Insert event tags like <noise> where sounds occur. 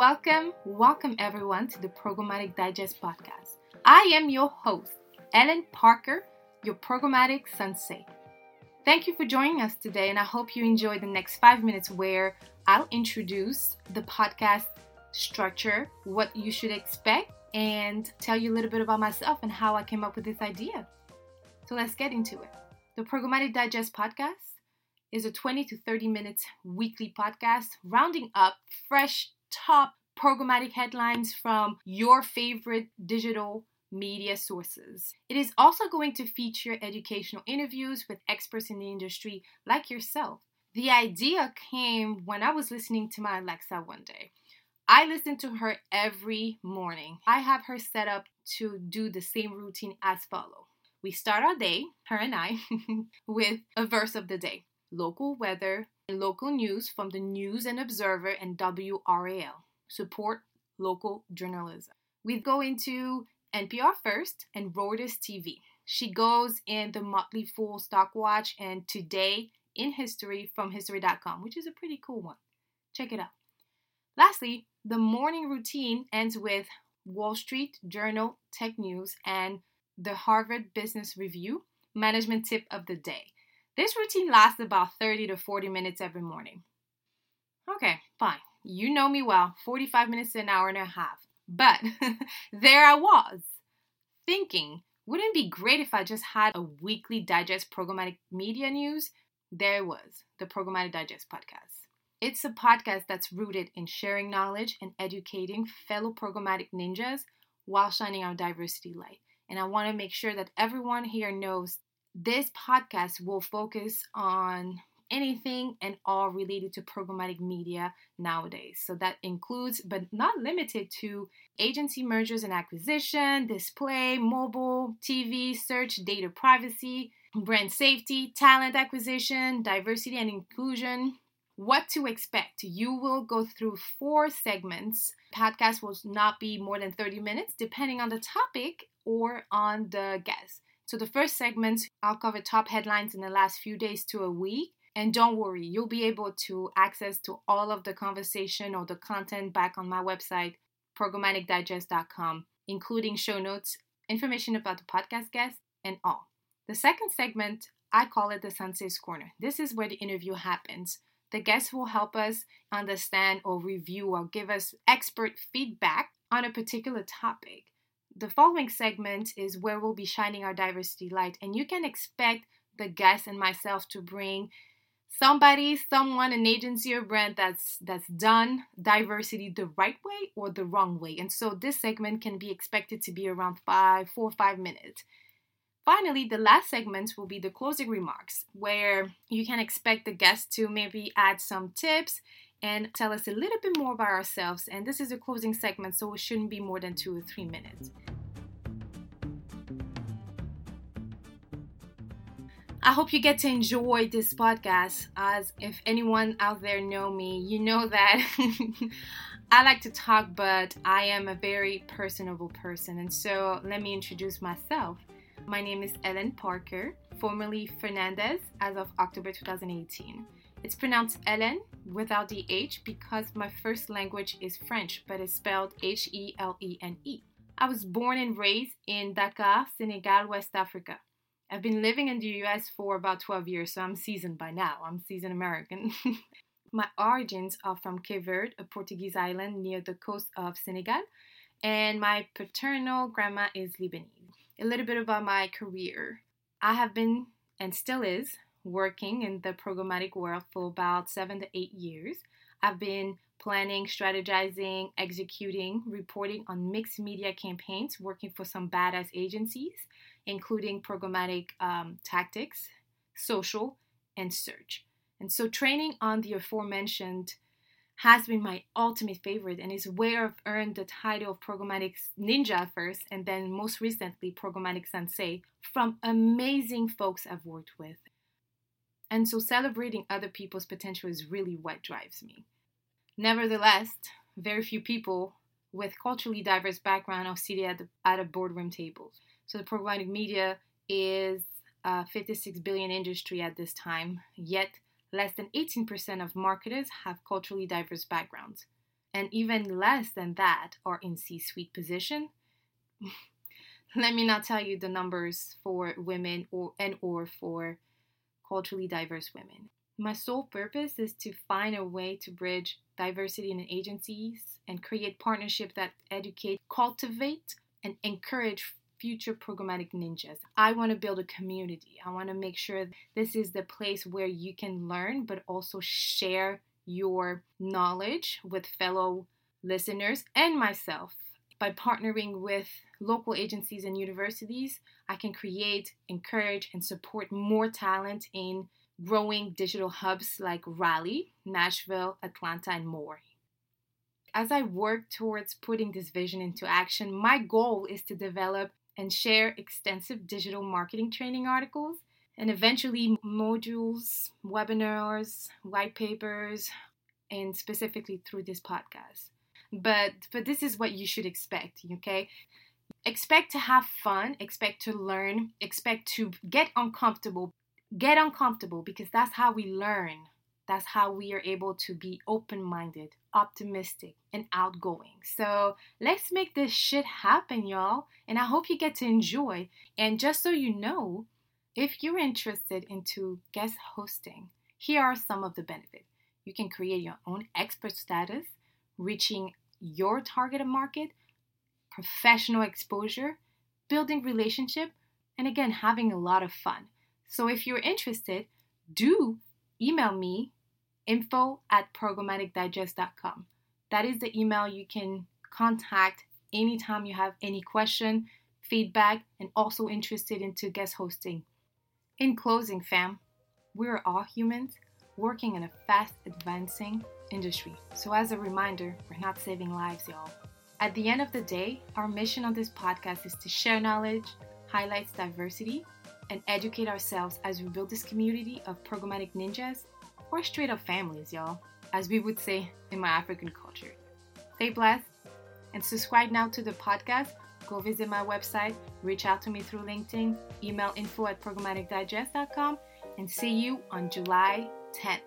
Welcome, welcome everyone to the Programmatic Digest podcast. I am your host, Ellen Parker, your programmatic sensei. Thank you for joining us today, and I hope you enjoy the next five minutes where I'll introduce the podcast structure, what you should expect, and tell you a little bit about myself and how I came up with this idea. So let's get into it. The Programmatic Digest podcast is a 20 to 30 minutes weekly podcast rounding up fresh top programmatic headlines from your favorite digital media sources. It is also going to feature educational interviews with experts in the industry like yourself. The idea came when I was listening to my Alexa one day. I listen to her every morning. I have her set up to do the same routine as follow. We start our day, her and I, <laughs> with a verse of the day, local weather, local news from the News and Observer and WRAL. Support local journalism. We go into NPR first and Reuters TV. She goes in the Motley Fool Stock Watch and Today in History from History.com, which is a pretty cool one. Check it out. Lastly, the morning routine ends with Wall Street Journal Tech News and the Harvard Business Review management tip of the day. This routine lasts about 30 to 40 minutes every morning. Okay, fine. You know me well 45 minutes to an hour and a half. But <laughs> there I was, thinking, wouldn't it be great if I just had a weekly digest programmatic media news? There it was, the Programmatic Digest podcast. It's a podcast that's rooted in sharing knowledge and educating fellow programmatic ninjas while shining our diversity light. And I want to make sure that everyone here knows this podcast will focus on anything and all related to programmatic media nowadays. So that includes, but not limited to, agency mergers and acquisition, display, mobile, TV, search, data privacy, brand safety, talent acquisition, diversity and inclusion. What to expect? You will go through four segments. Podcast will not be more than 30 minutes, depending on the topic or on the guest. So, the first segment, I'll cover top headlines in the last few days to a week. And don't worry, you'll be able to access to all of the conversation or the content back on my website, programmaticdigest.com, including show notes, information about the podcast guest, and all. The second segment, I call it the Sensei's Corner. This is where the interview happens. The guest will help us understand or review or give us expert feedback on a particular topic. The following segment is where we'll be shining our diversity light, and you can expect the guest and myself to bring somebody, someone, an agency or brand that's that's done diversity the right way or the wrong way. And so this segment can be expected to be around five, four or five minutes. Finally, the last segment will be the closing remarks, where you can expect the guest to maybe add some tips and tell us a little bit more about ourselves. And this is a closing segment, so it shouldn't be more than two or three minutes. I hope you get to enjoy this podcast. As if anyone out there know me, you know that <laughs> I like to talk, but I am a very personable person. And so let me introduce myself. My name is Ellen Parker, formerly Fernandez, as of October 2018. It's pronounced Ellen without the H because my first language is French, but it's spelled H E L E N E. I was born and raised in Dakar, Senegal, West Africa. I've been living in the US for about 12 years, so I'm seasoned by now. I'm seasoned American. <laughs> My origins are from Cape Verde, a Portuguese island near the coast of Senegal, and my paternal grandma is Lebanese. A little bit about my career. I have been and still is working in the programmatic world for about seven to eight years. I've been planning, strategizing, executing, reporting on mixed media campaigns, working for some badass agencies, including programmatic um, tactics, social, and search. And so, training on the aforementioned has been my ultimate favorite and is where I've earned the title of programmatic ninja first and then most recently programmatic sensei from amazing folks I've worked with. And so celebrating other people's potential is really what drives me. Nevertheless, very few people with culturally diverse background are seated at, the, at a boardroom table. So the programmatic media is a 56 billion industry at this time, yet less than 18% of marketers have culturally diverse backgrounds. and even less than that are in C suite position. <laughs> Let me not tell you the numbers for women or and or for culturally diverse women. My sole purpose is to find a way to bridge diversity in agencies and create partnerships that educate, cultivate, and encourage future programmatic ninjas. I want to build a community. I want to make sure this is the place where you can learn but also share your knowledge with fellow listeners and myself. By partnering with local agencies and universities, I can create, encourage, and support more talent in growing digital hubs like Raleigh, Nashville, Atlanta, and more. As I work towards putting this vision into action, my goal is to develop and share extensive digital marketing training articles and eventually modules, webinars, white papers, and specifically through this podcast. But but this is what you should expect, okay? Expect to have fun, expect to learn, expect to get uncomfortable. Get uncomfortable because that's how we learn. That's how we are able to be open minded, optimistic, and outgoing. So let's make this shit happen, y'all. And I hope you get to enjoy. And just so you know, if you're interested into guest hosting, here are some of the benefits. You can create your own expert status, reaching your targeted market, professional exposure, building relationship, and again, having a lot of fun. So if you're interested, do email me info at programmaticdigest.com. That is the email you can contact anytime you have any question, feedback, and also interested into guest hosting. In closing, fam, we're all humans working in a fast advancing industry. So, as a reminder, we're not saving lives, y'all. At the end of the day, our mission on this podcast is to share knowledge, highlights diversity, and educate ourselves as we build this community of programmatic ninjas or straight up families, y'all, as we would say in my African culture. Stay blessed and subscribe now to the podcast. Go visit my website, reach out to me through LinkedIn, email info at programmaticdigest.com, and see you on July 10th.